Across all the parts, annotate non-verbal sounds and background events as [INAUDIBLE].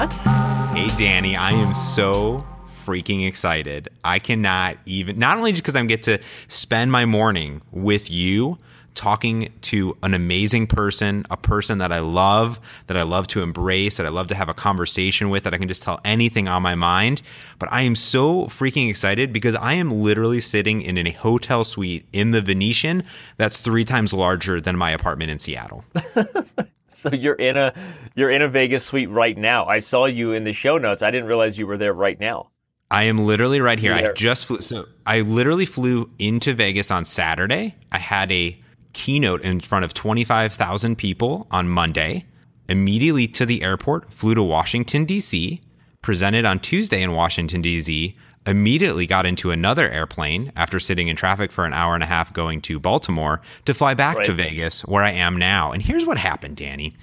Hey, Danny, I am so freaking excited. I cannot even, not only just because I get to spend my morning with you, talking to an amazing person, a person that I love, that I love to embrace, that I love to have a conversation with, that I can just tell anything on my mind. But I am so freaking excited because I am literally sitting in a hotel suite in the Venetian that's three times larger than my apartment in Seattle. [LAUGHS] so you're in a you're in a Vegas suite right now. I saw you in the show notes. I didn't realize you were there right now. I am literally right here. I just flew. So I literally flew into Vegas on Saturday. I had a keynote in front of 25,000 people on Monday. Immediately to the airport, flew to Washington, D.C., presented on Tuesday in Washington, D.C., immediately got into another airplane after sitting in traffic for an hour and a half going to Baltimore to fly back right. to Vegas, where I am now. And here's what happened, Danny.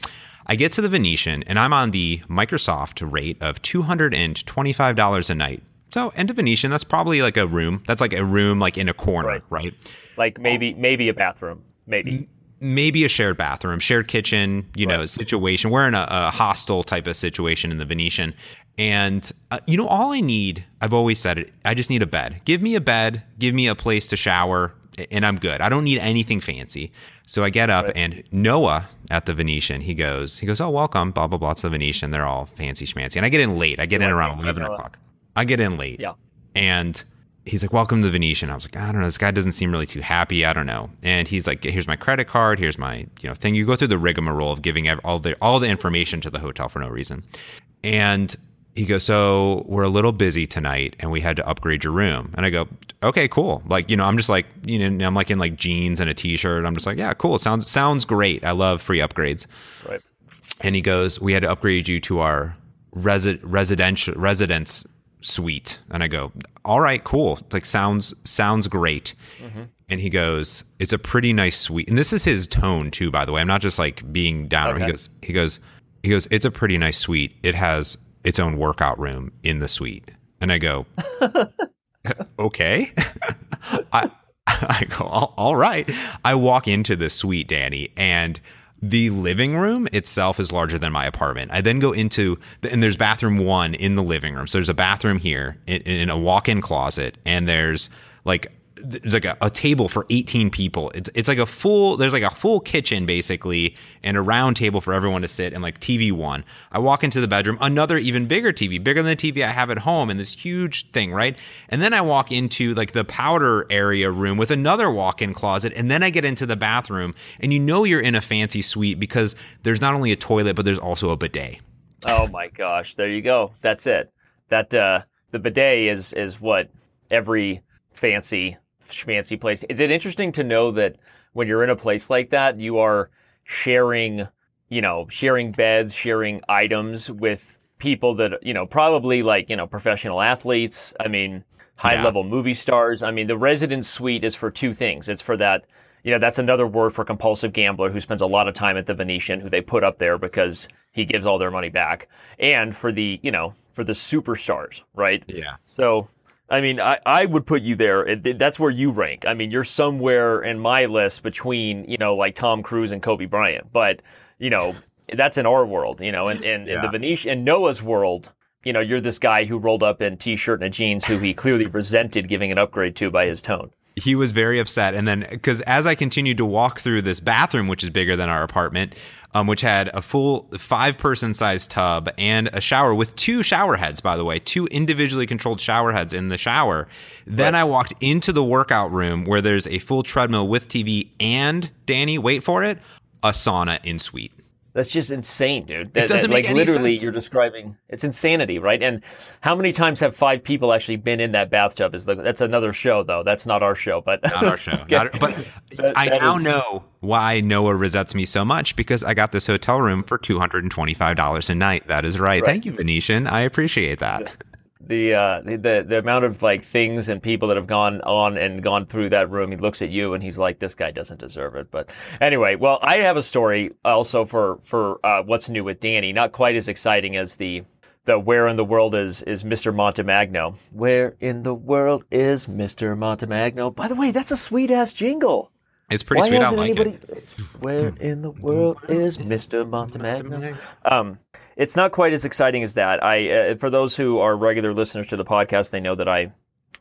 I get to the Venetian and I'm on the Microsoft rate of $225 a night. So, and a Venetian, that's probably like a room. That's like a room like in a corner, right? right? Like maybe maybe a bathroom, maybe. Maybe a shared bathroom, shared kitchen, you right. know, situation. We're in a, a hostel type of situation in the Venetian. And, uh, you know, all I need, I've always said it, I just need a bed. Give me a bed, give me a place to shower, and I'm good. I don't need anything fancy. So I get up right. and Noah at the Venetian, he goes, he goes, oh, welcome, blah, blah, blah, to the Venetian. They're all fancy schmancy. And I get in late. I get in around 11 o'clock. I get in late. Yeah. And he's like, welcome to the Venetian. I was like, I don't know. This guy doesn't seem really too happy. I don't know. And he's like, here's my credit card. Here's my, you know, thing. You go through the rigmarole of giving all the, all the information to the hotel for no reason. And he goes, so we're a little busy tonight and we had to upgrade your room. And I go, okay, cool. Like, you know, I'm just like, you know, I'm like in like jeans and a t-shirt. I'm just like, yeah, cool. It sounds, sounds great. I love free upgrades. Right. And he goes, we had to upgrade you to our resi- residential residence suite and i go all right cool. Like sounds sounds great. Mm-hmm. and he goes it's a pretty nice suite and this is his tone too by the way. I'm not just like being down okay. he goes he goes he goes it's a pretty nice suite it has its own workout room in the suite and i go [LAUGHS] okay. [LAUGHS] I [LAUGHS] i go all, all right. I walk into the suite danny and the living room itself is larger than my apartment. I then go into, the, and there's bathroom one in the living room. So there's a bathroom here in, in a walk in closet, and there's like there's like a, a, table for 18 people. It's it's like a full there's like a full kitchen basically and a round table for everyone to sit and like TV one. I walk into the bedroom, another even bigger TV, bigger than the TV I have at home and this huge thing, right? And then I walk into like the powder area room with another walk-in closet and then I get into the bathroom and you know you're in a fancy suite because there's not only a toilet but there's also a bidet. Oh my gosh, there you go. That's it. That uh the bidet is is what every fancy schmancy place. Is it interesting to know that when you're in a place like that, you are sharing, you know, sharing beds, sharing items with people that, you know, probably like, you know, professional athletes. I mean, high yeah. level movie stars. I mean, the residence suite is for two things. It's for that, you know, that's another word for compulsive gambler who spends a lot of time at the Venetian, who they put up there because he gives all their money back. And for the, you know, for the superstars, right? Yeah. So I mean, I, I would put you there. That's where you rank. I mean, you're somewhere in my list between, you know, like Tom Cruise and Kobe Bryant. But, you know, that's in our world, you know, and, and yeah. in the Venetian, in Noah's world, you know, you're this guy who rolled up in t-shirt and jeans who he clearly resented giving an upgrade to by his tone he was very upset. And then, because as I continued to walk through this bathroom, which is bigger than our apartment, um, which had a full five person size tub and a shower with two shower heads, by the way, two individually controlled shower heads in the shower. Then right. I walked into the workout room where there's a full treadmill with TV and Danny, wait for it, a sauna in suite. That's just insane, dude. That, it doesn't that, make like any literally sense. you're describing it's insanity, right? And how many times have five people actually been in that bathtub? Is the, that's another show though. That's not our show, but not our show. [LAUGHS] not, but [LAUGHS] that, I now is, know why Noah resents me so much because I got this hotel room for two hundred and twenty five dollars a night. That is right. right. Thank you, Venetian. I appreciate that the uh, the the amount of like things and people that have gone on and gone through that room. He looks at you and he's like, "This guy doesn't deserve it." But anyway, well, I have a story also for for uh, what's new with Danny. Not quite as exciting as the the where in the world is is Mr. Montemagno. Where in the world is Mr. Montemagno? By the way, that's a sweet ass jingle. It's pretty Why sweet. I hasn't like anybody? it. Where in the world is Mr. Montemagno? Um, it's not quite as exciting as that. I, uh, for those who are regular listeners to the podcast, they know that I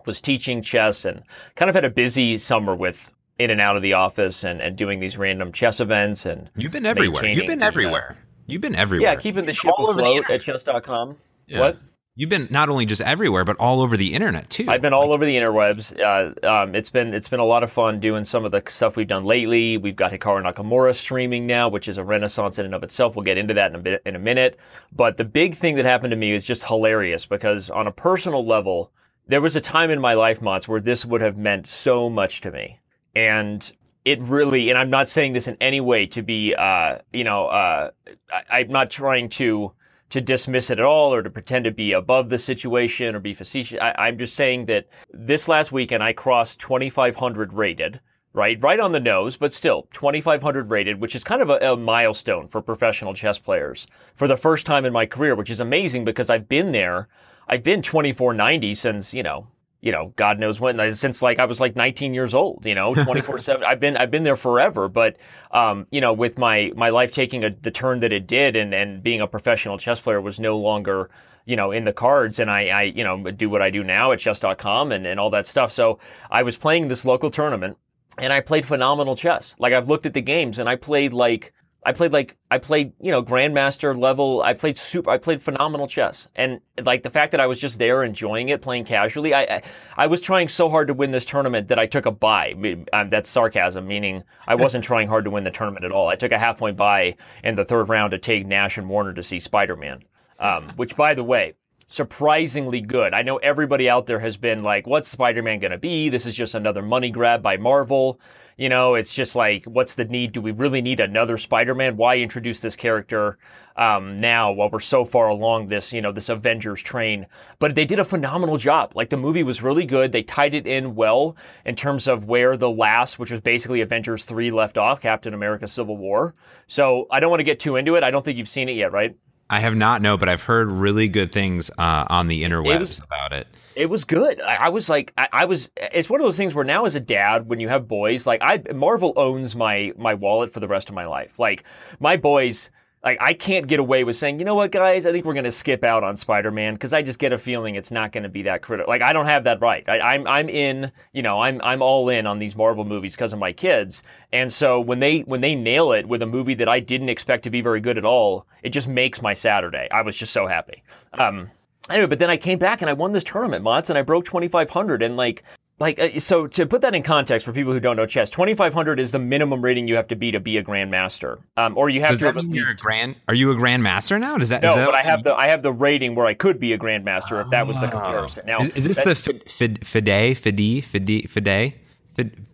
was teaching chess and kind of had a busy summer with in and out of the office and, and doing these random chess events and You've been everywhere. You've been uh, everywhere. You've been everywhere. yeah, keeping the ship All over the afloat at chess.com. Yeah. What? You've been not only just everywhere, but all over the internet too. I've been all over the interwebs. Uh, um, it's been it's been a lot of fun doing some of the stuff we've done lately. We've got Hikaru Nakamura streaming now, which is a renaissance in and of itself. We'll get into that in a bit in a minute. But the big thing that happened to me is just hilarious because on a personal level, there was a time in my life, Mots, where this would have meant so much to me, and it really. And I'm not saying this in any way to be, uh, you know, uh, I, I'm not trying to to dismiss it at all or to pretend to be above the situation or be facetious. I, I'm just saying that this last weekend I crossed 2,500 rated, right? Right on the nose, but still 2,500 rated, which is kind of a, a milestone for professional chess players for the first time in my career, which is amazing because I've been there. I've been 2490 since, you know, you know, God knows when, since like I was like 19 years old, you know, [LAUGHS] 24 seven. I've been, I've been there forever. But, um, you know, with my, my life taking a, the turn that it did and, and being a professional chess player was no longer, you know, in the cards. And I, I, you know, do what I do now at chess.com and, and all that stuff. So I was playing this local tournament and I played phenomenal chess. Like I've looked at the games and I played like, I played like I played, you know, grandmaster level. I played super. I played phenomenal chess, and like the fact that I was just there enjoying it, playing casually. I I, I was trying so hard to win this tournament that I took a bye. Um, that's sarcasm, meaning I [LAUGHS] wasn't trying hard to win the tournament at all. I took a half point bye in the third round to take Nash and Warner to see Spider Man, um, which, by the way, surprisingly good. I know everybody out there has been like, "What's Spider Man going to be? This is just another money grab by Marvel." You know, it's just like, what's the need? Do we really need another Spider-Man? Why introduce this character um, now while we're so far along this, you know, this Avengers train? But they did a phenomenal job. Like the movie was really good. They tied it in well in terms of where the last, which was basically Avengers three, left off, Captain America: Civil War. So I don't want to get too into it. I don't think you've seen it yet, right? I have not no, but I've heard really good things uh, on the interwebs It was- about it. It was good. I, I was like, I, I was. It's one of those things where now, as a dad, when you have boys, like I, Marvel owns my my wallet for the rest of my life. Like my boys, like I can't get away with saying, you know what, guys, I think we're gonna skip out on Spider Man because I just get a feeling it's not gonna be that critical. Like I don't have that right. I, I'm I'm in. You know, I'm I'm all in on these Marvel movies because of my kids. And so when they when they nail it with a movie that I didn't expect to be very good at all, it just makes my Saturday. I was just so happy. Um, Anyway, but then I came back and I won this tournament, Mods, and I broke 2,500. And like, like, uh, so to put that in context for people who don't know chess, 2,500 is the minimum rating you have to be to be a grandmaster. Um, or you have Does to that have at mean you're a grand? Are you a grandmaster now? Does that? No, that but I have you- the I have the rating where I could be a grandmaster if that was the comparison. Now, Oh. Is, is this that- the fid, fid, fide, fide, fide, fide,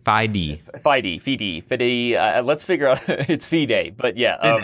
fide, FIDE, FIDE, FIDE? Uh, let's figure out [LAUGHS] it's FIDE, but yeah. Um,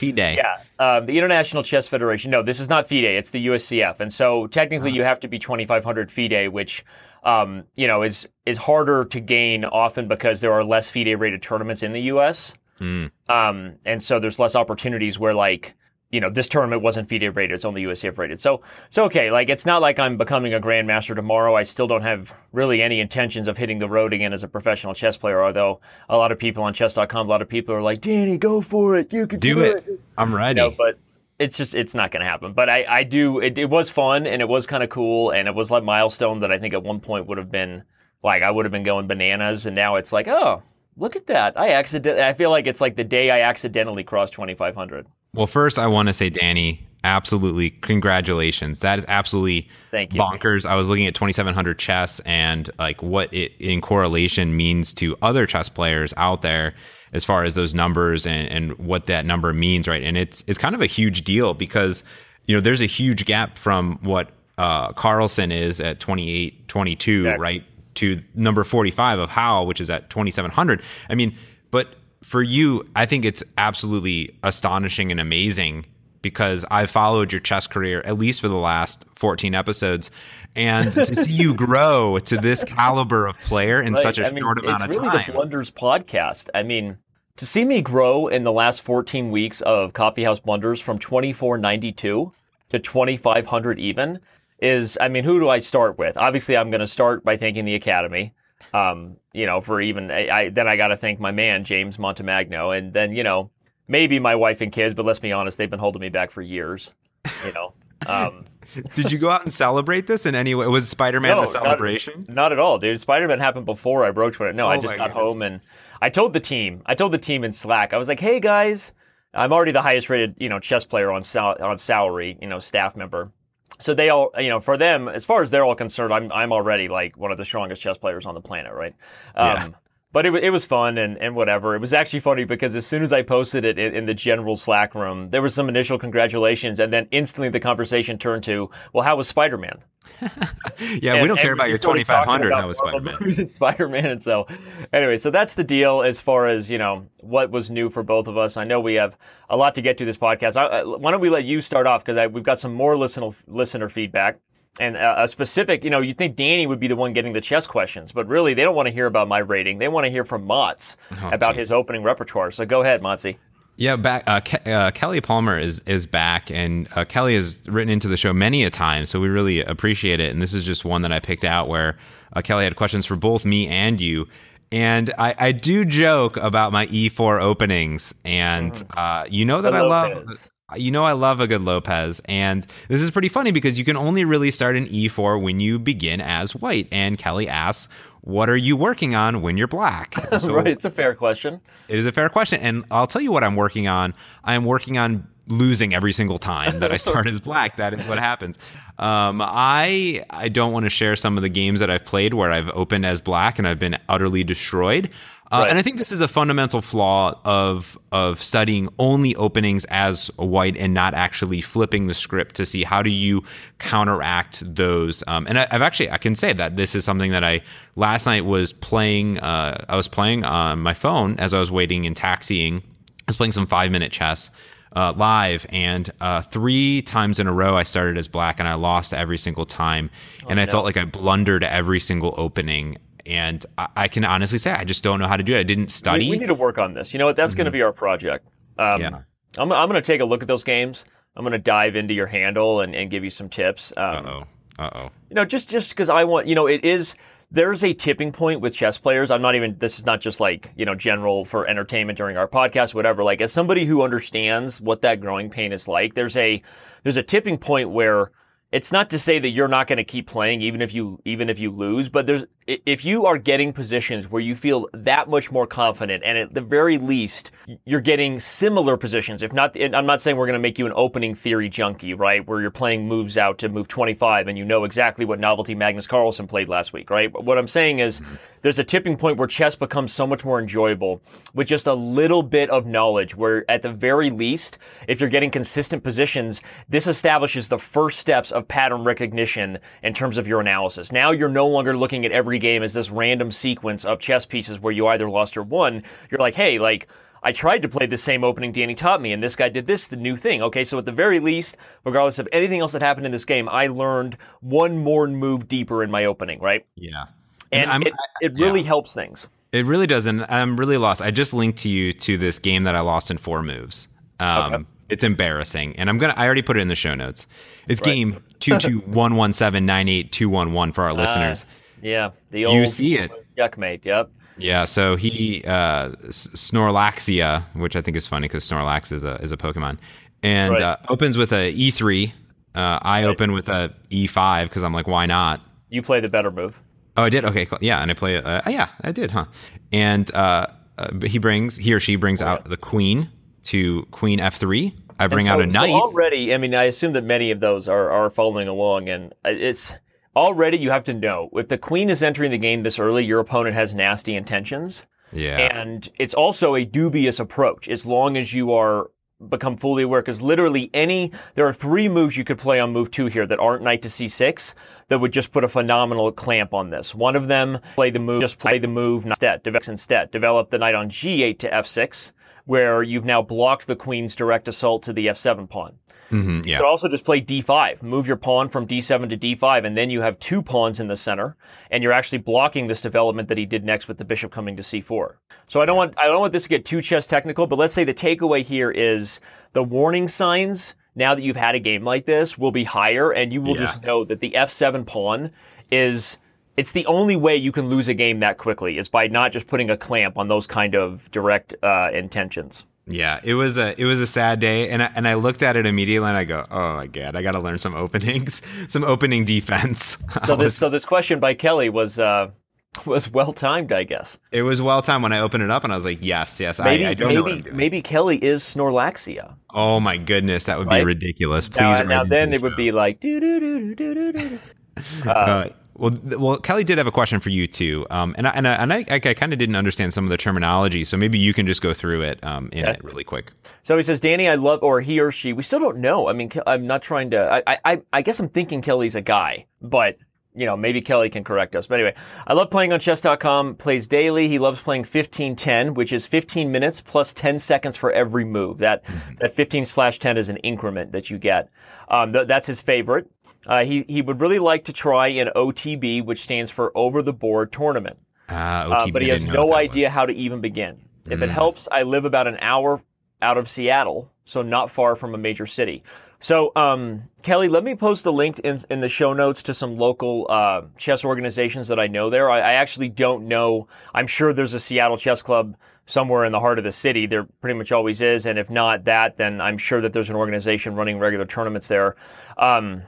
fide? Yeah, um, the International Chess Federation. No, this is not FIDE. It's the USCF, and so technically you have to be 2,500 FIDE, which um, you know is is harder to gain often because there are less FIDE rated tournaments in the US, Mm. um, and so there's less opportunities where like you know this tournament wasn't FIDE rated; it's only USCF rated. So so okay, like it's not like I'm becoming a grandmaster tomorrow. I still don't have really any intentions of hitting the road again as a professional chess player. Although a lot of people on chess.com, a lot of people are like, "Danny, go for it! You can do, Do it. I'm ready. no, but it's just it's not going to happen. But I I do it, it was fun and it was kind of cool and it was like milestone that I think at one point would have been like I would have been going bananas and now it's like oh look at that I accident I feel like it's like the day I accidentally crossed 2500. Well, first, I want to say, Danny, absolutely congratulations. That is absolutely Thank you. bonkers. I was looking at 2700 chess and like what it in correlation means to other chess players out there as far as those numbers and, and what that number means, right? And it's it's kind of a huge deal because you know there's a huge gap from what uh, Carlsen is at 28, 22, Exactly. right, to number 45 of Howe, which is at 2700. I mean, but for you, I think it's absolutely astonishing and amazing because I've followed your chess career at least for the last 14 episodes. And to see you grow to this caliber of player in Right. such a I mean, short amount it's of really time. the Blunders podcast. I mean, to see me grow in the last 14 weeks of Coffeehouse Blunders from 2492 to 2500 even is, I mean, who do I start with? Obviously, I'm going to start by thanking the Academy. Um, you know, for even I, I then I got to thank my man James Montemagno, and then you know maybe my wife and kids, but let's be honest, they've been holding me back for years. You know. Um, [LAUGHS] Did you go out and celebrate this in any way? Was Spider Man No, the celebration? Not, not at all, dude. Spider Man happened before I broached it. No, I Oh just got goodness. home and I told the team. I told the team in Slack. I was like, "Hey guys, I'm already the highest rated, you know, chess player on sal- on salary, you know, staff member." So they all, you know, for them, as far as they're all concerned, I'm I'm already like one of the strongest chess players on the planet, right? Um, Yeah. But it, it was fun and, and whatever. It was actually funny because as soon as I posted it in, in the general Slack room, there was some initial congratulations, and then instantly the conversation turned to, "Well, how was Spider Man?" [LAUGHS] Yeah, we don't care about your 2500. How was Spider Man. Marvel movies and Spider-Man. And so, anyway, so that's the deal as far as you know what was new for both of us. I know we have a lot to get to this podcast. I, I, why don't we let you start off because we've got some more listener listener feedback. And a, a specific, you know, you think Danny would be the one getting the chess questions, but really they don't want to hear about my rating. They want to hear from Motz Oh, about geez. his opening repertoire. So go ahead, Motzi. Yeah, back. Uh, Ke- uh, Kelly Palmer is is back, and uh, Kelly has written into the show many a time, so we really appreciate it. And this is just one that I picked out where uh, Kelly had questions for both me and you. And I, I do joke about my E4 openings, and uh, you know that I love. You know I love a good Lopez, and this is pretty funny because you can only really start an E4 when you begin as white. And Kelly asks, "What are you working on when you're black?" [LAUGHS] So right, it's a fair question. it is a fair question, and I'll tell you what I'm working on. I'm working on losing every single time that I [LAUGHS] start as black. That is what happens. Um, I I don't want to share some of the games that I've played where I've opened as black and I've been utterly destroyed. Uh, Right. And I think this is a fundamental flaw of of studying only openings as white and not actually flipping the script to see how do you counteract those. Um, and I, I've actually I can say that this is something that I last night was playing. Uh, I was playing on my phone as I was waiting and taxiing. I was playing some five minute chess. Uh, live and uh, three times in a row I started as black and I lost every single time and I no. felt like I blundered every single opening and I, I can honestly say I just don't know how to do it. I didn't study. We, we need to work on this. You know what? That's going to be our project. Um, Yeah. I'm, I'm going to take a look at those games. I'm going to dive into your handle and, and give you some tips. Um, Uh oh. Uh oh. you know, just just because I want, you know, it is there's a tipping point with chess players. I'm not even. This is not just like you know general for entertainment during our podcast, whatever. Like as somebody who understands what that growing pain is like, there's a there's a tipping point where it's not to say that you're not going to keep playing even if you even if you lose, but there's if you are getting positions where you feel that much more confident, and at the very least you're getting similar positions. If not, and I'm not saying we're going to make you an opening theory junkie, right? Where you're playing moves out to move 25 and you know exactly what novelty Magnus Carlsen played last week, right? But what I'm saying is mm-hmm. there's a tipping point where chess becomes so much more enjoyable with just a little bit of knowledge. Where at the very least, if you're getting consistent positions, this establishes the first steps of pattern recognition in terms of your analysis. Now you're no longer looking at every game is this random sequence of chess pieces where you either lost or won. You're like, hey, like. I tried to play the same opening Danny taught me, and this guy did this, the new thing. Okay, so at the very least, regardless of anything else that happened in this game, I learned one more move deeper in my opening, right? Yeah. And, I'm- it, it really helps things. It really does, and I'm really lost. I just linked to you to this game that I lost in four moves. Um, Okay. It's embarrassing, and I'm gonna. I already put it in the show notes. It's game two two one one seven nine eight two one one for our listeners. Yeah, the old You see it. yuckmate. Yep. Yeah, so he uh, Snorlaxia, which I think is funny because Snorlax is a is a Pokemon, and Right. uh, opens with a E3. Uh, I open with a E5 because I'm like, why not? You play the better move. Oh, I did. Okay, cool. Yeah, and I play. Uh, yeah, I did, huh? And uh, uh, he brings he or she brings out the queen to queen F3. I bring so, out a so knight. already, I mean, I assume that many of those are, are following along, and it's already you have to know if the queen is entering the game this early, your opponent has nasty intentions. yeah, And it's also a dubious approach as long as you are become fully aware because literally any there are three moves you could play on move two here that aren't knight to c6 that would just put a phenomenal clamp on this. One of them play the move just play the move instead develop instead. Develop the knight on g8 to f6 where you've now blocked the queen's direct assault to the f7 pawn Mhm, yeah. you could also just play d5, move your pawn from d7 to d5, and then you have two pawns in the center, and you're actually blocking this development that he did next with the bishop coming to c4. So I don't want I don't want this to get too chess technical, but let's say the takeaway here is the warning signs. Now that you've had a game like this, will be higher, and you will just know that the f7 pawn is it's the only way you can lose a game that quickly is by not just putting a clamp on those kind of direct uh, intentions. Yeah, it was a it was a sad day, and I, and I looked at it immediately, and I go, "Oh my god, I got to learn some openings, [LAUGHS] some opening defense." [LAUGHS] So this so this question by Kelly was uh, [LAUGHS] was well timed, I guess. It was well timed when I opened it up, and I was like, "Yes, yes." Maybe I, I maybe maybe Kelly is Snorlaxia. Oh my goodness, that would right? be ridiculous. Please. Now, now then it would be like do do do do do do. Uh, well, well, Kelly did have a question for you too, um, and I, and I, and I, I kind of didn't understand some of the terminology, so maybe you can just go through it um, in it really quick. So he says, "Danny, I love," or he or she. We still don't know. I mean, I'm not trying to. I, I, I guess I'm thinking Kelly's a guy, but you know, maybe Kelly can correct us. But anyway, I love playing on chess.com, plays daily. He loves playing 15-10, which is 15 minutes plus 10 seconds for every move. That, mm-hmm. that 15 slash 10 is an increment that you get. Um, th- that's his favorite. Uh, he, he would really like to try an OTB, which stands for Over the Board Tournament. Ah, OTB, uh, but he has no idea was. how to even begin. If mm. it helps, I live about an hour out of Seattle, so not far from a major city. So, um, Kelly, let me post the link in, in the show notes to some local uh, chess organizations that I know there. I, I, actually don't know. I'm sure there's a Seattle Chess Club somewhere in the heart of the city. There pretty much always is. And if not that, then I'm sure that there's an organization running regular tournaments there. Um,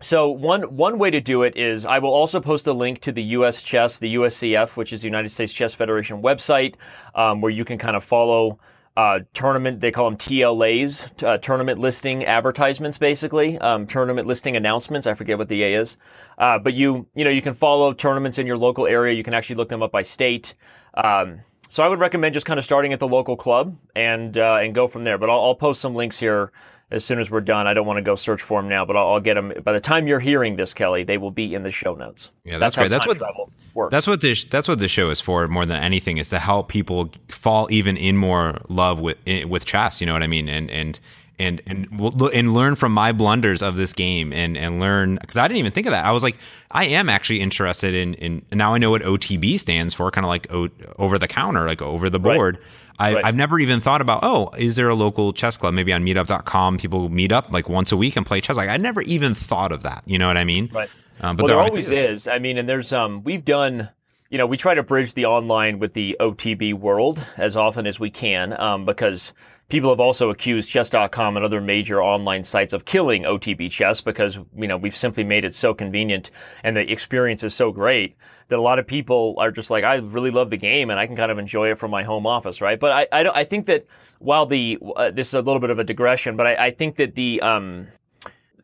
so one one way to do it is I will also post a link to the U.S. Chess, the USCF, which is the United States Chess Federation website, um, where you can kind of follow uh, tournament. They call them TLAs, uh, tournament listing advertisements, basically um, tournament listing announcements. I forget what the A is, uh, but you you know you can follow tournaments in your local area. You can actually look them up by state. Um, so I would recommend just kind of starting at the local club and uh, and go from there. But I'll, I'll post some links here as soon as we're done. I don't want to go search for them now, but I'll, I'll, get them by the time you're hearing this, Kelly. They will be in the show notes. Yeah, that's, that's great. That's what works. that's what this that's what the show is for more than anything is to help people fall even in more love with eh, with chess. You know what I mean? And and and and and learn from my blunders of this game and and learn because I didn't even think of that. I was like, I am actually interested in in now I know what OTB stands for, kind of like o, over the counter, like over the board. Right I, right. I've never even thought about, oh, is there a local chess club? Maybe on meetup.com, people meet up like once a week and play chess. Like I never even thought of that. You know what I mean? Right. Um, but well, there, always is. I mean, and there's um, we've done, you know, we try to bridge the online with the OTB world as often as we can, um, because people have also accused chess.com and other major online sites of killing OTB chess because, you know, we've simply made it so convenient and the experience is so great that a lot of people are just like, I really love the game and I can kind of enjoy it from my home office, right? But I, I, don't, I think that while the, uh, this is a little bit of a digression, but I, I think that the, um,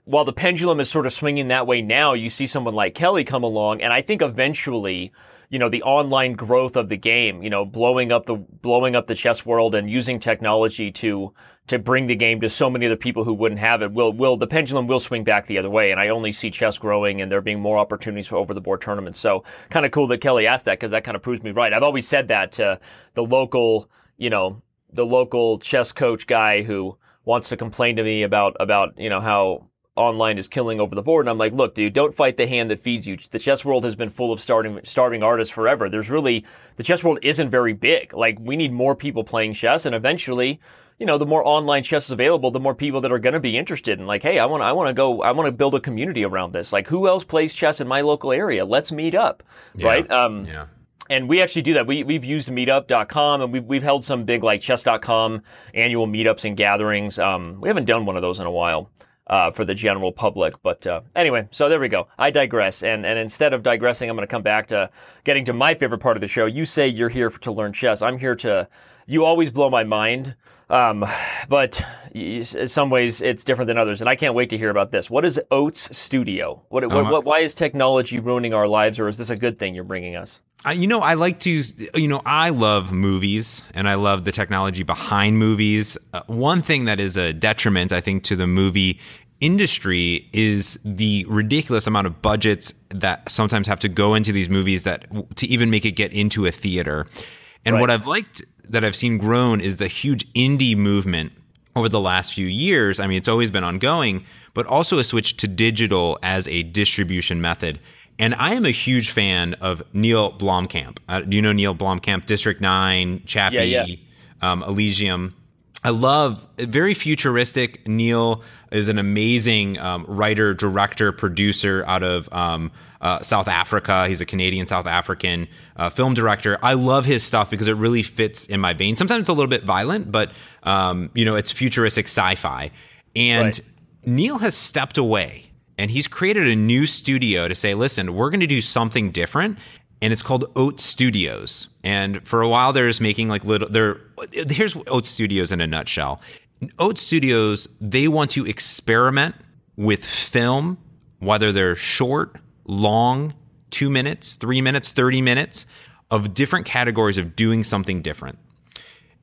while the pendulum is sort of swinging that way now, you see someone like Kelly come along, and I think eventually you know, the online growth of the game, you know, blowing up the, blowing up the chess world and using technology to, to bring the game to so many of the people who wouldn't have it will, will, the pendulum will swing back the other way. And I only see chess growing and there being more opportunities for over the board tournaments. So kind of cool that Kelly asked that because that kind of proves me right. I've always said that to the local, you know, the local chess coach guy who wants to complain to me about, about, you know, how, online is killing over the board. And I'm like, look, dude, don't fight the hand that feeds you. The chess world has been full of starting, starving artists forever. There's really, the chess world isn't very big. Like, we need more people playing chess. And eventually, you know, the more online chess is available, the more people that are going to be interested in like, hey, I want to, I want to go, I want to build a community around this. Like, who else plays chess in my local area? Let's meet up, yeah. right? Um, yeah. And we actually do that. We, we've used meetup.com and we've, we've held some big like chess.com annual meetups and gatherings. Um, we haven't done one of those in a while uh, for the general public. But uh, anyway, so there we go. I digress. And, and instead of digressing, I'm going to come back to getting to my favorite part of the show. You say you're here to learn chess. I'm here to. You always blow my mind, um, but in some ways it's different than others. And I can't wait to hear about this. What is Oats Studio? What, uh-huh. what, why is technology ruining our lives, or is this a good thing you're bringing us? I, you know, I like to, you know, I love movies and I love the technology behind movies. Uh, one thing that is a detriment, I think, to the movie industry is the ridiculous amount of budgets that sometimes have to go into these movies that to even make it get into a theater. And right. what I've liked that I've seen grown is the huge indie movement over the last few years. I mean, it's always been ongoing, but also a switch to digital as a distribution method. And I am a huge fan of Neil Blomkamp. Uh, you know Neil Blomkamp? District 9, Chappie, yeah, yeah. Um, Elysium. I love very futuristic. Neil is an amazing um, writer, director, producer out of um, uh, South Africa. He's a Canadian South African uh, film director. I love his stuff because it really fits in my vein. Sometimes it's a little bit violent, but um, you know, it's futuristic sci-fi. And Right. Neil has stepped away and he's created a new studio to say, listen, we're going to do something different. And it's called Oats Studios. And for a while, there's making like little, there, here's Oats Studios in a nutshell. Oats Studios, they want to experiment with film, whether they're short, long, two minutes, three minutes, 30 minutes, of different categories of doing something different.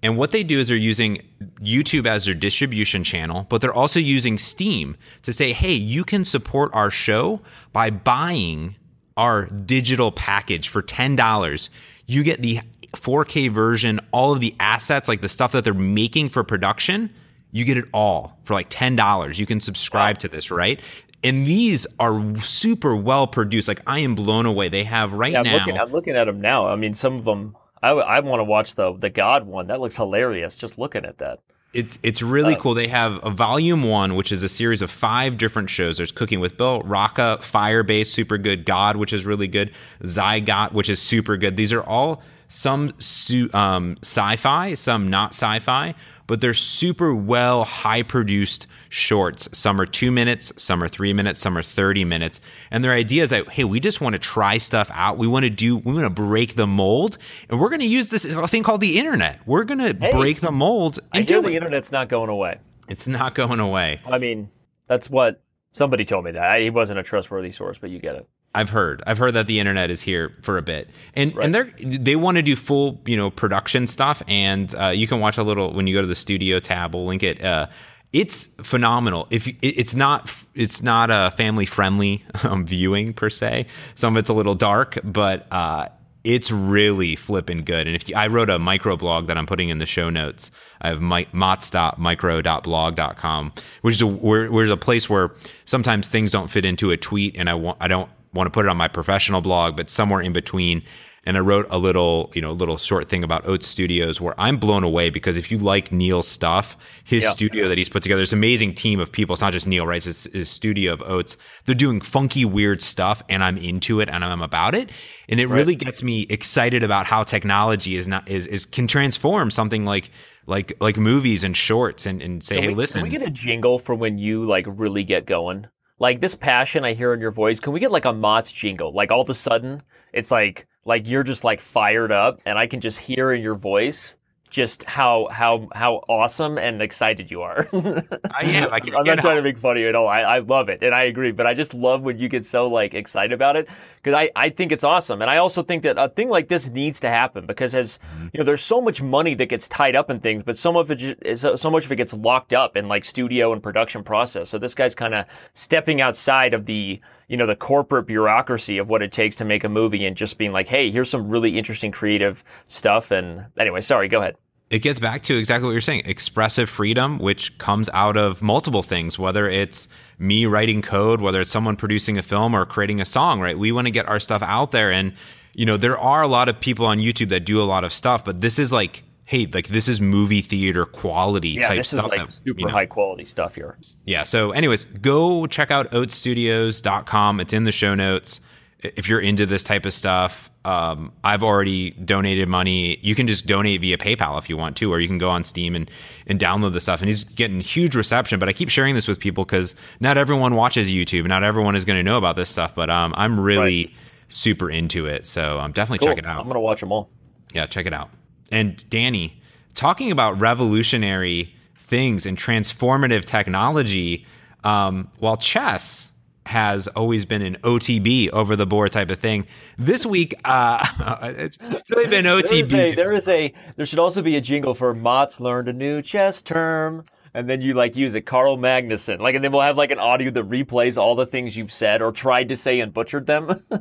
And what they do is they're using YouTube as their distribution channel, but they're also using Steam to say, hey, you can support our show by buying our digital package for $10. You get the 4K version, all of the assets, like the stuff that they're making for production, you get it all for like $10. You can subscribe to this, right? And these are super well produced. Like I am blown away. They have right Yeah, I'm now. looking. I'm looking at them now. I mean, some of them. I, I want to watch the the God one. That looks hilarious. Just looking at that. It's it's really uh, cool. They have a volume one, which is a series of five different shows. There's Cooking with Bill, Rakka, Firebase, super good. God, which is really good. Zygote, which is super good. These are all some su- um, sci-fi, some not sci-fi, but they're super well, high produced shorts. Some are two minutes, some are three minutes, some are thirty minutes. And their idea is that hey, we just want to try stuff out. We want to do, we want to break the mold, and we're going to use this thing called the internet. We're going to break the mold I and hear do the it. internet's not going away. It's not going away. I mean, that's what somebody told me that. I, he wasn't a trustworthy source, but you get it. I've heard. I've heard that the internet is here for a bit, and and they're they want to do full you know production stuff, and uh, you can watch a little when you go to the studio tab. We'll link it. Uh, it's phenomenal. If it's not it's not a family friendly [LAUGHS] um, viewing per se. Some of it's a little dark, but uh, it's really flipping good. And if you, I wrote a microblog that I'm putting in the show notes, I have my, mots.micro.blog.com, which is a where, where's a place where sometimes things don't fit into a tweet, and I want I don't want to put it on my professional blog, but somewhere in between. And I wrote a little, you know, little short thing about Oats Studios where I'm blown away because if you like Neil's stuff, his Yeah. studio that he's put together, this amazing team of people. It's not just Neil, right? It's his, studio of Oats. They're doing funky, weird stuff, and I'm into it and I'm about it. And it really gets me excited about how technology is not is is can transform something like like like movies and shorts and, and say, Can hey, we, listen, Can we get a jingle for when you like really get going? Like this passion I hear in your voice. Can we get like a Mott's jingle? Like all of a sudden, it's like like you're just like fired up, and I can just hear in your voice just how how how awesome and excited you are. [LAUGHS] I am. I can I'm not trying to make fun of you at all. I, I love it and I agree, but I just love when you get so like excited about it because I, I think it's awesome. And I also think that a thing like this needs to happen because as mm-hmm. you know, there's so much money that gets tied up in things, but some of it so much of it gets locked up in like studio and production process. So this guy's kind of stepping outside of the you know the corporate bureaucracy of what it takes to make a movie and just being like, hey, here's some really interesting creative stuff. And anyway, sorry, go ahead. it gets back to exactly what you're saying expressive freedom which comes out of multiple things whether it's me writing code whether it's someone producing a film or creating a song right we want to get our stuff out there and you know there are a lot of people on youtube that do a lot of stuff but this is like hey like this is movie theater quality Yeah, type this is stuff like that, super you know, high quality stuff here. yeah. So, anyways, go check out oatstudios.com. It's in the show notes. If you're into this type of stuff, um, I've already donated money. You can just donate via PayPal if you want to, or you can go on Steam and, and download the stuff. And he's getting huge reception. But I keep sharing this with people because not everyone watches YouTube. Not everyone is going to know about this stuff. But um, I'm really super into it. So um, definitely check it out. I'm gonna watch them all. Yeah, check it out. And Danny, talking about revolutionary things and transformative technology, um, while chess has always been an OTB over the board type of thing, this week uh, [LAUGHS] it's really been There is, a, OTB. there is a there should also be a jingle for Mott's learned a new chess term. And then you like use it, Carl Magnuson. Like, and then we'll have like an audio that replays all the things you've said or tried to say and butchered them. [LAUGHS]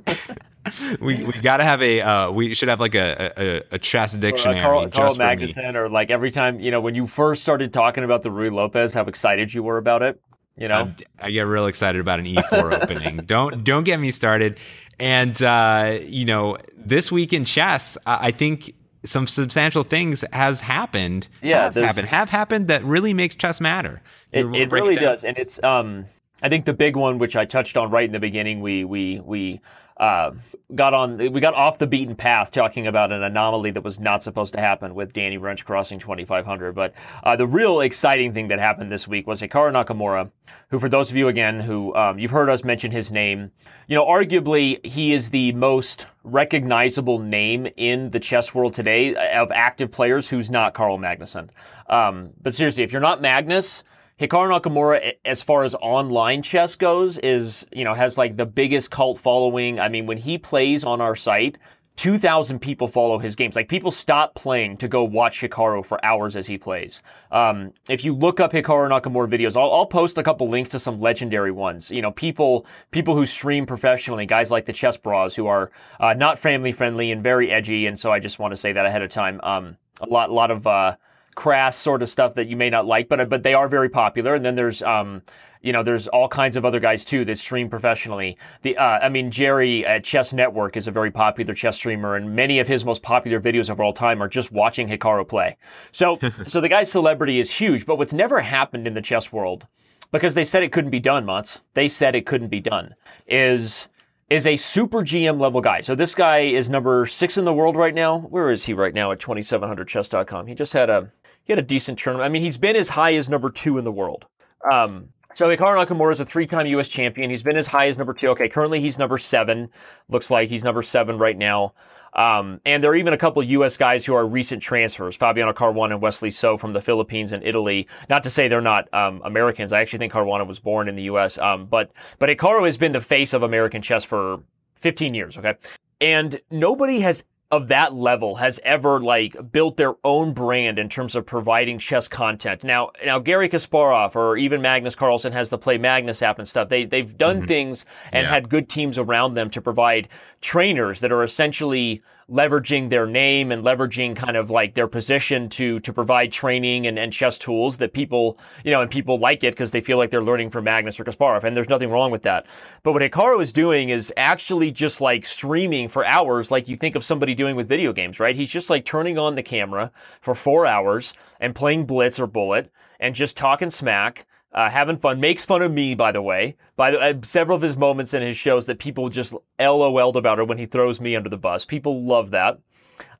We we got to have a uh, we should have like a a, a chess dictionary Carl, just Carl me. Magnuson, or like every time you know when you first started talking about the Ruy Lopez, how excited you were about it. You know, I'm- I get real excited about an E4 [LAUGHS] opening. Don't don't get me started. And uh, you know, this week in chess, I I think some substantial things has happened. Yeah, has happened, have happened that really make chess matter. It, it really does, and it's um. I think the big one, which I touched on right in the beginning, we we we uh, got on we got off the beaten path talking about an anomaly that was not supposed to happen with Danny Rensch crossing 2500 but uh, the real exciting thing that happened this week was Hikaru Nakamura who for those of you again who um, you've heard us mention his name you know arguably he is the most recognizable name in the chess world today of active players who's not Carl Magnusson. Um, but seriously if you're not Magnus Hikaru Nakamura, as far as online chess goes, is, you know, has like the biggest cult following. I mean, when he plays on our site, 2,000 people follow his games. Like people stop playing to go watch Hikaru for hours as he plays. Um, if you look up Hikaru Nakamura videos, I'll, I'll, post a couple links to some legendary ones. You know, people people who stream professionally, guys like the Chess Brahs, who are uh, not family friendly and very edgy. And so I just want to say that ahead of time. Um, a lot, a lot of uh, crass sort of stuff that you may not like, but but they are very popular. And then there's um, you know, there's all kinds of other guys too that stream professionally. The uh, I mean, Jerry at Chess Network is a very popular chess streamer, and many of his most popular videos of all time are just watching Hikaru play. So [LAUGHS] so the guy's celebrity is huge. But what's never happened in the chess world, because they said it couldn't be done, Mats. They said it couldn't be done. Is is a super GM level guy. So this guy is number six in the world right now. Where is he right now at 2700chess.com? He just had a he had a decent tournament. I mean, he's been as high as number two in the world. Um, so Hikaru Nakamura is a three-time U.S. champion. He's been as high as number two. Okay, currently he's number seven. Looks like he's number seven right now. Um, and there are even a couple U.S. guys who are recent transfers, Fabiano Caruana and Wesley So from the Philippines and Italy. Not to say they're not um, Americans. I actually think Caruana was born in the U.S. Um, but but Hikaru has been the face of American chess for 15 years. Okay, and nobody has of that level has ever like built their own brand in terms of providing chess content. Now, now Garry Kasparov or even Magnus Carlsen has the Play Magnus app and stuff. They they've done mm-hmm. things and yeah. had good teams around them to provide trainers that are essentially leveraging their name and leveraging kind of like their position to to provide training and, and chess tools that people you know and people like it because they feel like they're learning from Magnus or Kasparov and there's nothing wrong with that. But what Hikaru is doing is actually just like streaming for hours like you think of somebody doing with video games, right? He's just like turning on the camera for four hours and playing Blitz or Bullet and just talking smack uh, having fun. Makes fun of me, by the way. By the, uh, several of his moments in his shows that people just LOL'd about or when he throws me under the bus. People love that.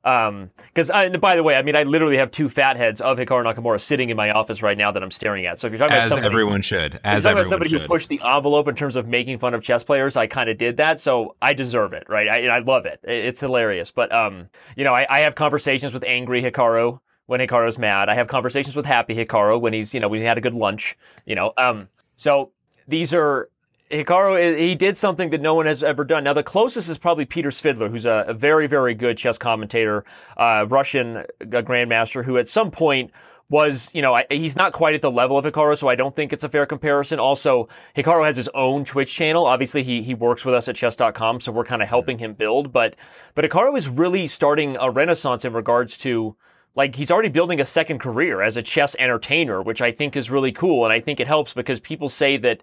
Because, um, by the way, I mean, I literally have two fat heads of Hikaru Nakamura sitting in my office right now that I'm staring at. So if you're talking as about somebody, everyone should, as everyone about somebody should. who pushed the envelope in terms of making fun of chess players, I kind of did that. So I deserve it, right? I, I love it. It's hilarious. But, um, you know, I, I have conversations with angry Hikaru when Hikaru's mad. I have conversations with happy Hikaru when he's, you know, we had a good lunch, you know. Um, so these are Hikaru, he did something that no one has ever done. Now, the closest is probably Peter Svidler, who's a, a very, very good chess commentator, uh, Russian grandmaster, who at some point was, you know, I, he's not quite at the level of Hikaru, so I don't think it's a fair comparison. Also, Hikaru has his own Twitch channel. Obviously, he he works with us at chess.com, so we're kind of helping him build. But but Hikaru is really starting a renaissance in regards to like he's already building a second career as a chess entertainer, which I think is really cool. And I think it helps because people say that.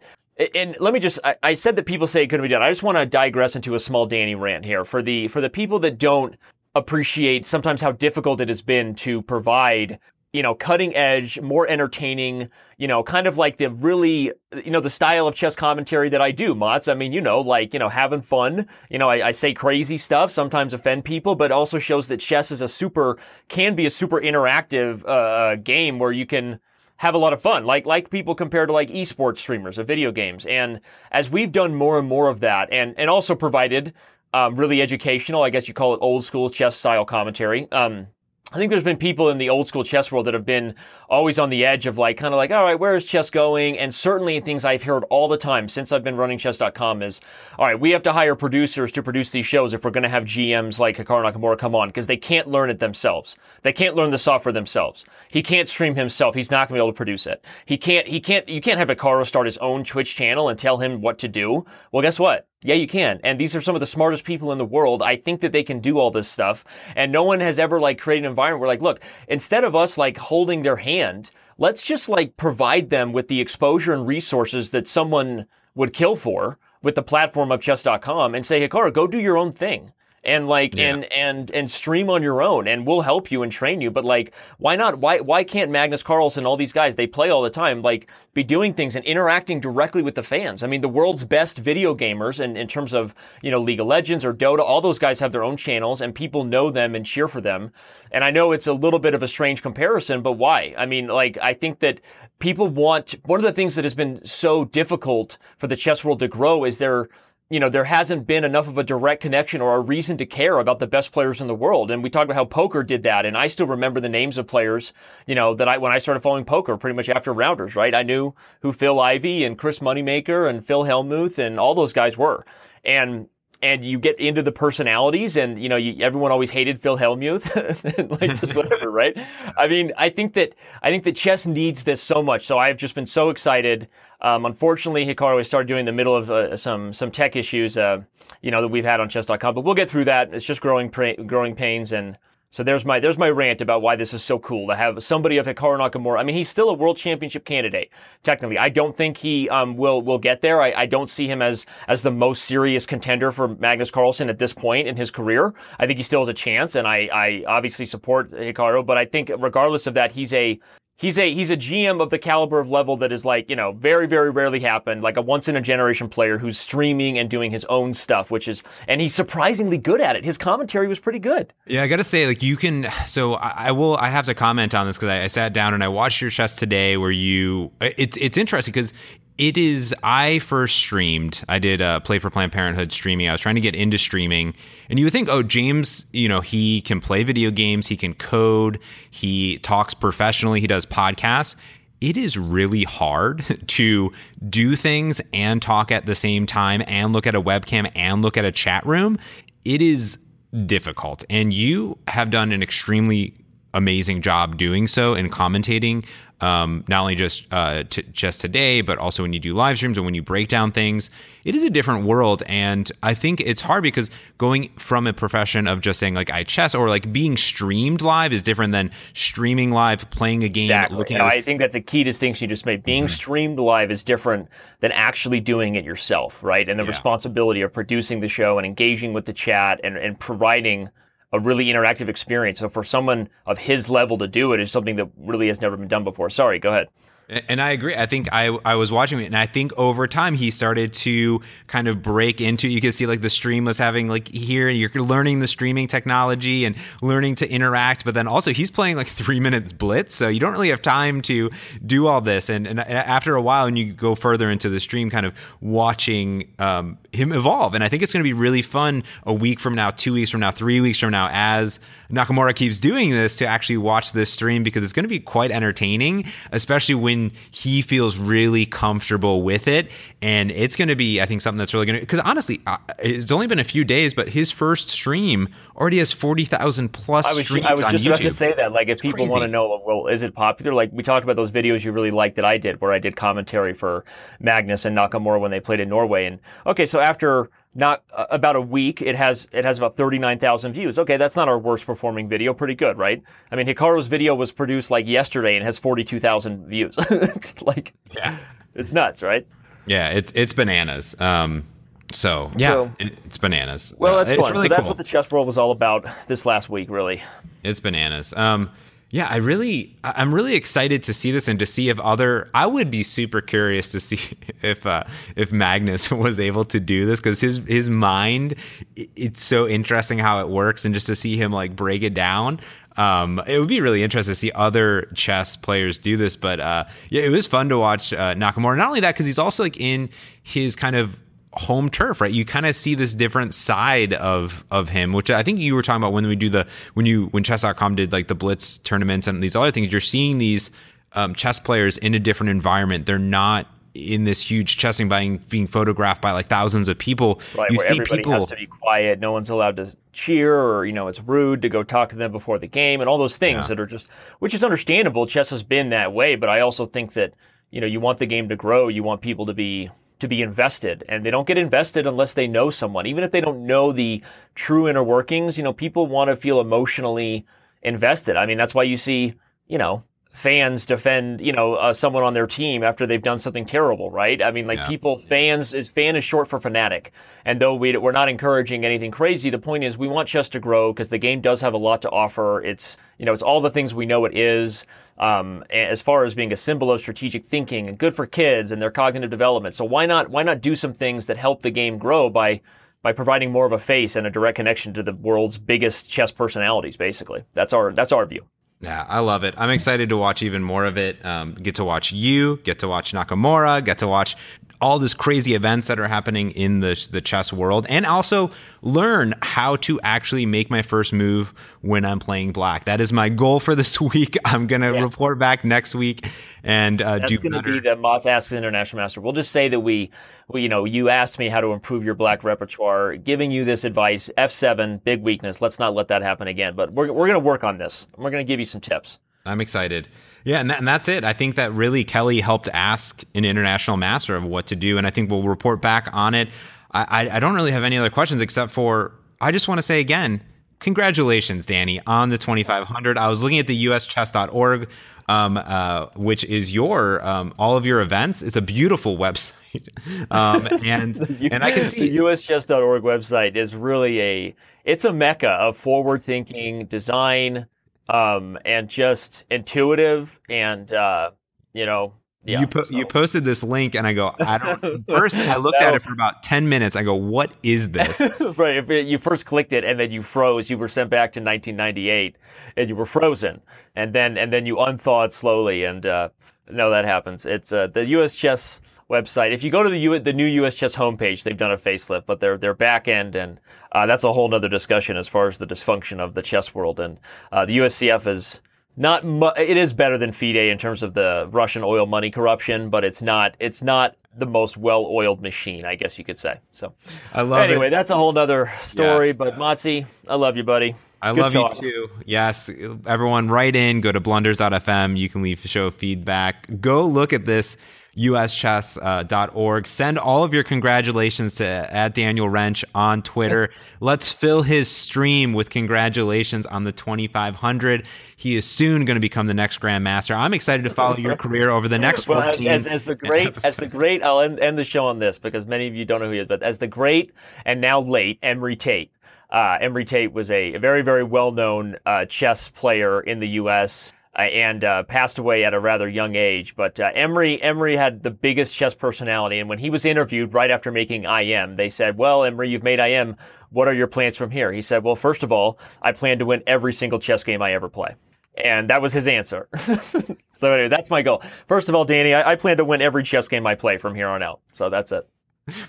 And let me just, I, I said that people say it couldn't be done. I just want to digress into a small Danny rant here for the, for the people that don't appreciate sometimes how difficult it has been to provide you know, cutting edge, more entertaining, you know, kind of like the really, you know, the style of chess commentary that I do, Mats. I mean, you know, like, you know, having fun. You know, I, I, say crazy stuff, sometimes offend people, but also shows that chess is a super, can be a super interactive uh, uh, game where you can have a lot of fun, like like people compare to like esports streamers of video games. And as we've done more and more of that, and and also provided um, really educational, I guess you call it old school chess style commentary. Um, I think there's been people in the old school chess world that have been always on the edge of like, kind of like, all right, where is chess going? And certainly things I've heard all the time since I've been running chess.com is, all right, we have to hire producers to produce these shows if we're going to have GMs like Hikaru Nakamura come on because they can't learn it themselves. They can't learn the software themselves. He can't stream himself. He's not going to be able to produce it. He can't, he can't, you can't have Hikaru start his own Twitch channel and tell him what to do. Well, guess what? Yeah, you can. And these are some of the smartest people in the world. I think that they can do all this stuff. And no one has ever like created an environment where like, look, instead of us like holding their hand, let's just like provide them with the exposure and resources that someone would kill for with the platform of chess.com and say, Hikaru, go do your own thing. And like Yeah. and and and stream on your own and we'll help you and train you but like why not? Why why can't Magnus Carlsen all these guys they play all the time like be doing things and interacting directly with the fans? I mean the world's best video gamers and in terms of you know League of Legends or Dota all those guys have their own channels and people know them and cheer for them. And I know it's a little bit of a strange comparison but why? I mean like I think that people want one of the things that has been so difficult for the chess world to grow is there you know, there hasn't been enough of a direct connection or a reason to care about the best players in the world. And we talked about how poker did that. And I still remember the names of players, you know, that I, when I started following poker pretty much after rounders, right? I knew who Phil Ivey and Chris Moneymaker and Phil Hellmuth and all those guys were. And, and you get into the personalities and, you know, you, everyone always hated Phil Hellmuth, [LAUGHS] like just [LAUGHS] whatever, right? I mean, I think that, I think that chess needs this so much. So I've just been so excited. Um, unfortunately, Hikaru started doing in the middle of uh, some some tech issues, uh, you know, that we've had on chess.com. But we'll get through that. It's just growing pra- growing pains, and so there's my there's my rant about why this is so cool to have somebody of Hikaru Nakamura. I mean, he's still a world championship candidate. Technically, I don't think he um, will will get there. I, I don't see him as as the most serious contender for Magnus Carlsen at this point in his career. I think he still has a chance, and I I obviously support Hikaru. But I think regardless of that, he's a he's a he's a GM of the caliber of level that is like you know very very rarely happened like a once in a generation player who's streaming and doing his own stuff which is and he's surprisingly good at it his commentary was pretty good Yeah, I gotta say, like you can. So I, I will. I have to comment on this because I, I sat down and I watched your chess today, where you. It's it's interesting because it is. I first streamed. I did uh, play for Planned Parenthood streaming. I was trying to get into streaming, and you would think, oh, James, you know, he can play video games, he can code, he talks professionally, he does podcasts it is really hard [LAUGHS] to do things and talk at the same time and look at a webcam and look at a chat room. It is difficult. And you have done an extremely amazing job doing so and commentating. Um, not only just uh, t- just today, but also when you do live streams and when you break down things, it is a different world. And I think it's hard because going from a profession of just saying like I chess or like being streamed live is different than streaming live, playing a game, exactly looking And at i think that's a key distinction you just made being streamed live is different than actually doing it yourself right and the Yeah. responsibility of producing the show and engaging with the chat and, and providing a really interactive experience. So for someone of his level to do it is something that really has never been done before. Sorry go ahead And I agree. I think I I was watching it, and I think over time he started to kind of break into. You can see like the stream was having like here and you're learning the streaming technology and learning to interact, but then also he's playing like three minutes blitz, so you don't really have time to do all this. And and after a while, and you go further into the stream, kind of watching um, him evolve. And I think it's going to be really fun a week from now, two weeks from now, three weeks from now, as Nakamura keeps doing this to actually watch this stream because it's going to be quite entertaining, especially when he feels really comfortable with it. And it's going to be, I think, something that's really going to, because honestly, it's only been a few days, but his first stream already has 40,000 plus I was, streams I was on just YouTube. about to say that. Like, if people crazy. want to know, well, is it popular? Like, we talked about those videos you really liked that I did, where I did commentary for Magnus and Nakamura when they played in Norway. And okay, so after not uh, about a week, it has it has about thirty nine thousand views. Okay, that's not our worst performing video. Pretty good, right? I mean, Hikaru's video was produced like yesterday and has forty two thousand views. [LAUGHS] it's like, Yeah. it's nuts, right? Yeah, it's it's bananas. Um, so yeah, So- it, it's bananas. Well, Uh, that's it's fun. really so that's cool. what the chess world was all about this last week, really. It's bananas. Um, yeah, I really, I- I'm really excited to see this and to see if other. I would be super curious to see [LAUGHS] if uh, if Magnus [LAUGHS] was able to do this because his his mind, it's so interesting how it works and just to see him like break it down. Um, it would be really interesting to see other chess players do this, but uh, yeah, it was fun to watch uh, Nakamura. Not only that, because he's also like in his kind of home turf, right? You kind of see this different side of of him, which I think you were talking about when we do the when you when chess.com did like the blitz tournaments and these other things. You're seeing these um, chess players in a different environment. They're not in this huge chessing being being photographed by like thousands of people. Right, you where see everybody people has to be quiet. No one's allowed to cheer, or you know, it's rude to go talk to them before the game, and all those things Yeah. that are just, which is understandable. Chess has been that way, but I also think that you know, you want the game to grow. You want people to be to be invested, and they don't get invested unless they know someone, even if they don't know the true inner workings. You know, people want to feel emotionally invested. I mean, that's why you see, you know. Fans defend, you know, uh, someone on their team after they've done something terrible, right? I mean, like Yeah. people, fans is fan is short for fanatic. And though we, we're not encouraging anything crazy, the point is we want chess to grow because the game does have a lot to offer. It's, you know, it's all the things we know it is. Um, as far as being a symbol of strategic thinking and good for kids and their cognitive development. So why not, why not do some things that help the game grow by, by providing more of a face and a direct connection to the world's biggest chess personalities, basically. That's our, that's our view. Yeah, I love it. I'm excited to watch even more of it. Um, get to watch you, get to watch Nakamura, get to watch all these crazy events that are happening in the the chess world, and also learn how to actually make my first move when I'm playing black. That is my goal for this [LAUGHS] week. I'm gonna Yeah. report back next week and uh, do That's going to be the Moth Asks International Master. We'll just say that we, we, you know, you asked me how to improve your black repertoire, giving you this advice. F7, big weakness. Let's not let that happen again. But we're, we're going to work on this. We're going to give you some tips. I'm excited. Yeah, and, that, and that's it. I think that really Kelly helped ask an international master of what to do, and I think we'll report back on it. I, I, I don't really have any other questions except for I just want to say again, congratulations, Danny, on the 2500. I was looking at the uschess.org, um, uh, which is your um, all of your events. It's a beautiful website, [LAUGHS] um, and [LAUGHS] and I can see [LAUGHS] the USChess.org website is really a it's a mecca of forward thinking design um, and just intuitive and uh, you know yeah, you po- so- you posted this link, and I go, I don't. [LAUGHS] First, I looked at it for about ten minutes. I go, what is this? [LAUGHS] right. If you first clicked it and then you froze, you were sent back to 1998, and you were frozen, and then and then you unthawed slowly, and uh, no, that happens. It's uh, the U.S. Chess website. If you go to the U- the new U.S. Chess homepage, they've done a facelift, but their their back end, and uh, that's a whole other discussion as far as the dysfunction of the chess world, and uh, the USCF is. Not mu- it is better than FIDE in terms of the Russian oil money corruption, but it's not it's not the most well-oiled machine, I guess you could say. So I love anyway, it. that's a whole nother story. Yes. But Motzi, I love you, buddy. I Good love talk. you too. Yes, everyone, write in. Go to blunders.fm. You can leave show feedback. Go look at this uschess.org. Send all of your congratulations to at Daniel Rensch on Twitter. [LAUGHS] Let's fill his stream with congratulations on the 2500. He is soon going to become the next grandmaster. I'm excited to follow your career over the next Well, as, 14 as, as the great, as the great, I'll end, end the show on this because many of you don't know who he is. But as the great and now late Emory Tate, uh, Emory Tate was a, a very, very well-known uh, chess player in the U.S. Uh, and uh, passed away at a rather young age. But uh, Emory, Emory had the biggest chess personality, and when he was interviewed right after making IM, they said, "Well, Emory, you've made IM. What are your plans from here?" He said, "Well, first of all, I plan to win every single chess game I ever play." And that was his answer. [LAUGHS] so anyway, that's my goal. First of all, Danny, I, I plan to win every chess game I play from here on out. So that's it.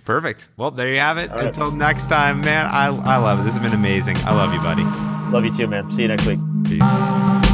Perfect. Well, there you have it. Until next time, man, I, I love it. This has been amazing. I love you, buddy. Love you too, man. See you next week. Peace.